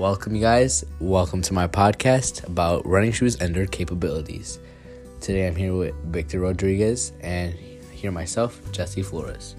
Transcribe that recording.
Welcome, you guys. Welcome to my podcast about running shoes and their capabilities. Today I'm here with Victor Rodriguez and here myself, Jesse Flores.